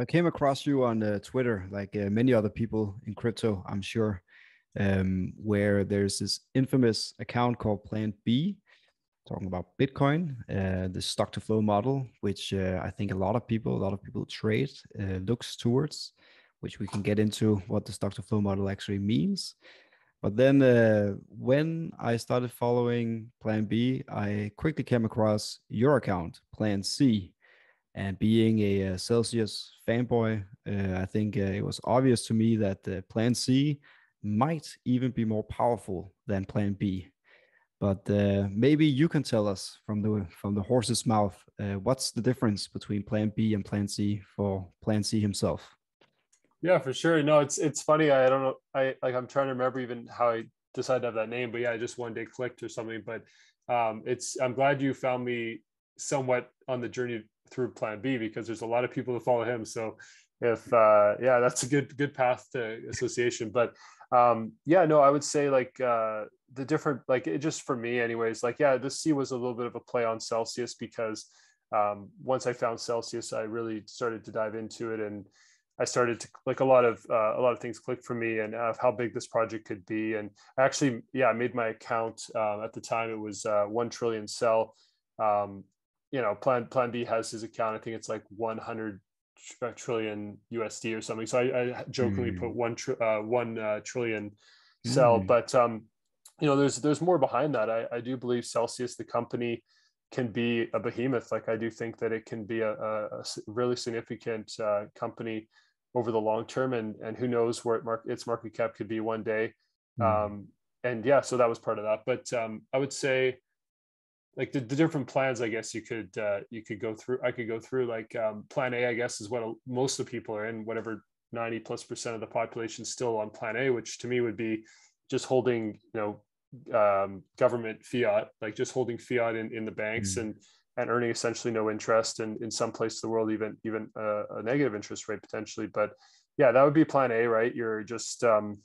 I came across you on uh, Twitter, like uh, many other people in crypto, I'm sure, um, where there's this infamous account called Plan B, talking about Bitcoin, uh, the stock to flow model, which uh, I think a lot of people, a lot of people trade, uh, looks towards, which we can get into what the stock to flow model actually means. But then uh, when I started following Plan B, I quickly came across your account, Plan C. And being a, a Celsius fanboy, uh, I think uh, it was obvious to me that Plan C might even be more powerful than Plan B. But uh, maybe you can tell us from the from the horse's mouth uh, what's the difference between Plan B and Plan C for Plan C himself. Yeah, for sure. No, it's it's funny. I don't know. I like I'm trying to remember even how I decided to have that name, but yeah, I just one day clicked or something. But um, it's I'm glad you found me somewhat on the journey through Plan B because there's a lot of people that follow him. So if uh, yeah, that's a good good path to association. But um, yeah, no, I would say like uh, the different like it just for me anyways. Like yeah, the C was a little bit of a play on Celsius because um, once I found Celsius, I really started to dive into it and I started to like a lot of uh, a lot of things clicked for me and uh, how big this project could be. And I actually, yeah, I made my account uh, at the time. It was uh, one trillion CEL. Um, you know, Plan Plan B has his account. I think it's like 100 trillion USD or something. So I, I jokingly mm. put one tr- uh, one uh, trillion CEL. Mm. But um, you know, there's there's more behind that. I, I do believe Celsius, the company, can be a behemoth. Like I do think that it can be a, a, a really significant company over the long term and and who knows where it mark, its market cap could be one day mm. um, and yeah so that was part of that but um, i would say like the, the, different plans i guess you could uh, you could go through i could go through like um, plan a i guess is what most of the people are in whatever 90 plus percent of the population still on plan a which to me would be just holding you know um, government fiat like just holding fiat in, in the banks mm. and and earning essentially no interest and in some places of the world even even a, a, negative interest rate potentially but yeah that would be plan a right you're just um,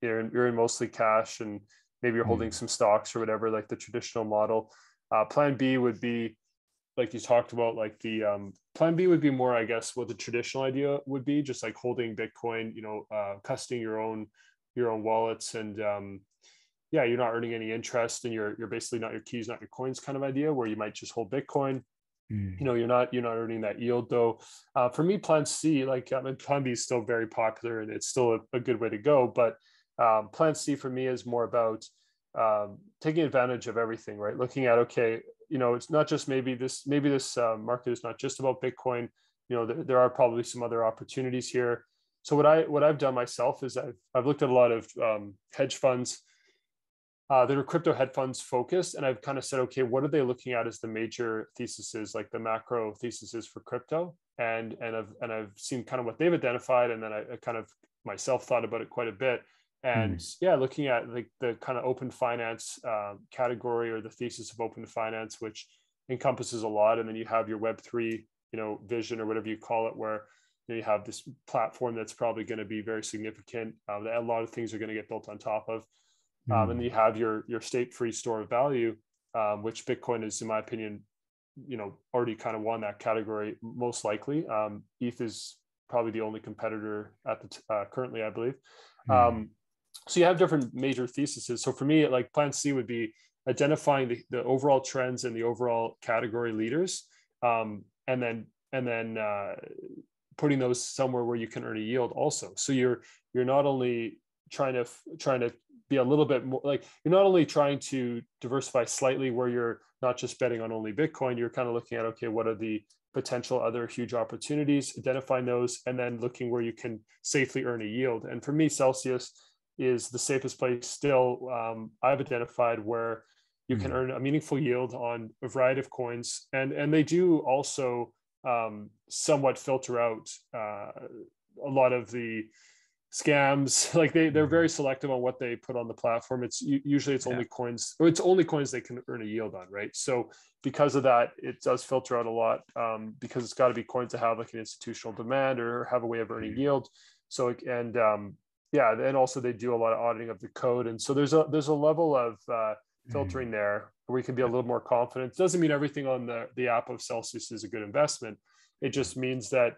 you're, in, you're in mostly cash and maybe you're holding mm. some stocks or whatever like the traditional model uh, plan b would be like you talked about like the um, plan b would be more i guess what the traditional idea would be just like holding bitcoin you know uh, custodying your own your own wallets and um, yeah, you're not earning any interest and you're you're basically not your keys, not your coins kind of idea where you might just hold Bitcoin. Mm. You know, you're not you're not earning that yield though. Uh, for me, Plan C, like I mean, Plan B is still very popular and it's still a, a good way to go. But um, Plan C for me is more about um, taking advantage of everything, right? Looking at okay, you know, it's not just maybe this maybe this uh, market is not just about Bitcoin. You know, there, there are probably some other opportunities here. So what I what I've done myself is I've I've looked at a lot of um, hedge funds uh, that are crypto hedge funds focused. And I've kind of said, okay, what are they looking at as the major theses, like the macro theses for crypto? And and I've and I've seen kind of what they've identified, and then I, I kind of myself thought about it quite a bit. And mm. yeah, looking at like the kind of open finance uh, category or the thesis of open finance, which encompasses a lot, and then you have your Web three, you know, vision or whatever you call it, where you, know, you have this platform that's probably going to be very significant. Uh, that a lot of things are going to get built on top of um, and then hmm. you have your your state free store of value, um, which Bitcoin is, in my opinion, you know, already kind of won that category most likely. Um, ETH is probably the only competitor at the t- uh, currently, I believe. Mm. So you have different major theses. So for me, like Plan C would be identifying the, the overall trends and the overall category leaders, um, and then and then uh, putting those somewhere where you can earn a yield also. So you're you're not only trying to trying to be a little bit more like you're not only trying to diversify slightly where you're not just betting on only Bitcoin, you're kind of looking at, okay, what are the potential other huge opportunities, identifying those, and then looking where you can safely earn a yield. And for me, Celsius is the safest place still um, I've identified where you can mm-hmm. earn a meaningful yield on a variety of coins. And, and they do also um, somewhat filter out uh, a lot of the scams like they they're very mm-hmm. selective on what they put on the platform it's usually it's yeah. only coins or it's only coins they can earn a yield on right so because of that it does filter out a lot um, because it's got to be coins that have like an institutional demand or have a way of earning mm-hmm. yield so and um, yeah and also they do a lot of auditing of the code and so there's a there's a level of uh, filtering mm. there where we can be a little more confident. It doesn't mean everything on the the app of celsius is a good investment. It just means that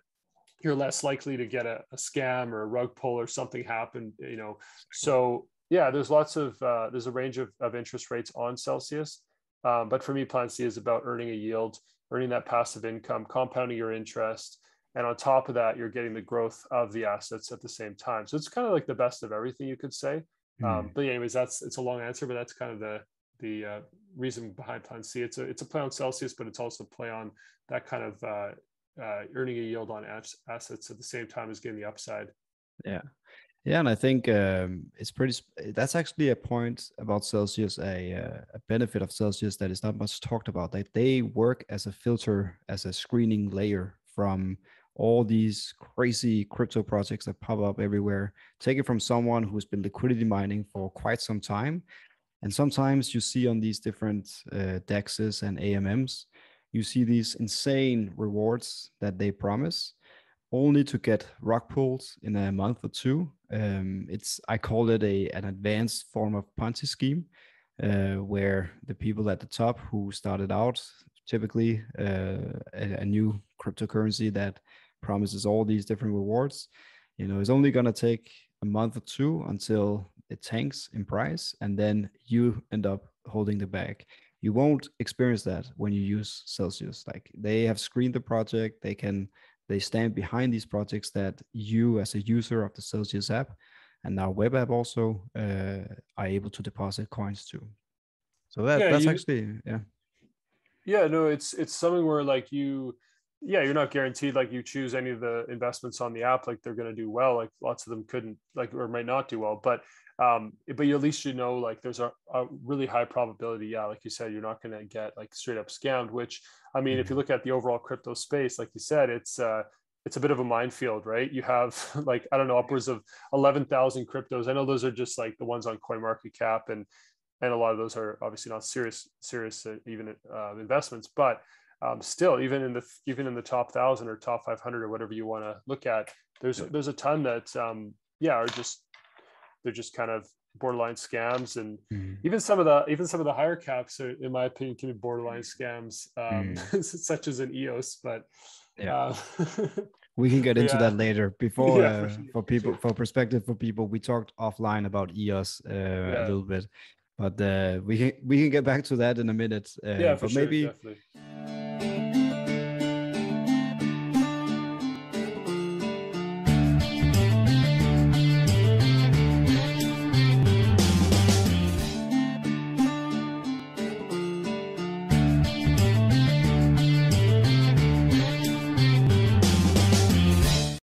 you're less likely to get a, a, scam or a rug pull or something happen you know. So yeah there's lots of uh, there's a range of, of interest rates on celsius um, but for me plan c is about earning a yield earning that passive income compounding your interest and on top of that you're getting the growth of the assets at the same time so it's kind of like the best of everything you could say mm. um, but anyways that's it's a long answer but that's kind of the the uh, reason behind plan c it's a it's a play on celsius but it's also a play on that kind of uh, uh, earning a yield on assets at the same time as getting the upside. Yeah. Yeah, and I think um, it's pretty. That's actually a point about Celsius, a, uh, a benefit of Celsius that is not much talked about. That they work as a filter, as a screening layer from all these crazy crypto projects that pop up everywhere. Take it from someone who's been liquidity mining for quite some time, and sometimes you see on these different uh, dexes and AMMs you see these insane rewards that they promise only to get rug pulls in a month or two. Um, it's I call it a an advanced form of Ponzi scheme, uh, where the people at the top who started out typically uh, a, a, new cryptocurrency that promises all these different rewards, you know, it's only gonna take a month or two until it tanks in price, and then you end up holding the bag. You won't experience that when you use celsius. Like they have screened the project. They can they stand behind these projects that you as a user of the celsius app and now web app also uh, are able to deposit coins to. So that, yeah, that's you, actually yeah. Yeah no it's it's something where like you yeah you're not guaranteed like you choose any of the investments on the app like they're going to do well like lots of them couldn't like or might not do well but um but you at least you know like there's a, a really high probability yeah like you said you're not going to get like straight up scammed which i mean if you mm-hmm. look at the overall crypto space like you said it's uh it's a bit of a minefield right? You have like i don't know upwards of 11,000 cryptos. I know those are just like the ones on coin market cap and and a lot of those are obviously not serious serious uh, even uh, investments but um, still even in the even in the top thousand or top 500 or whatever you want to look at there's there's a ton that um, yeah are just they're just kind of borderline scams and mm. even some of the even some of the higher caps are, in my opinion can be borderline scams um, mm. such as an eos but yeah uh, we can get into yeah. that later before yeah, uh, for, sure, for, people for, perspective for people we talked offline about eos uh, yeah. a little bit but uh, we can we can get back to that in a minute uh, yeah but sure, maybe definitely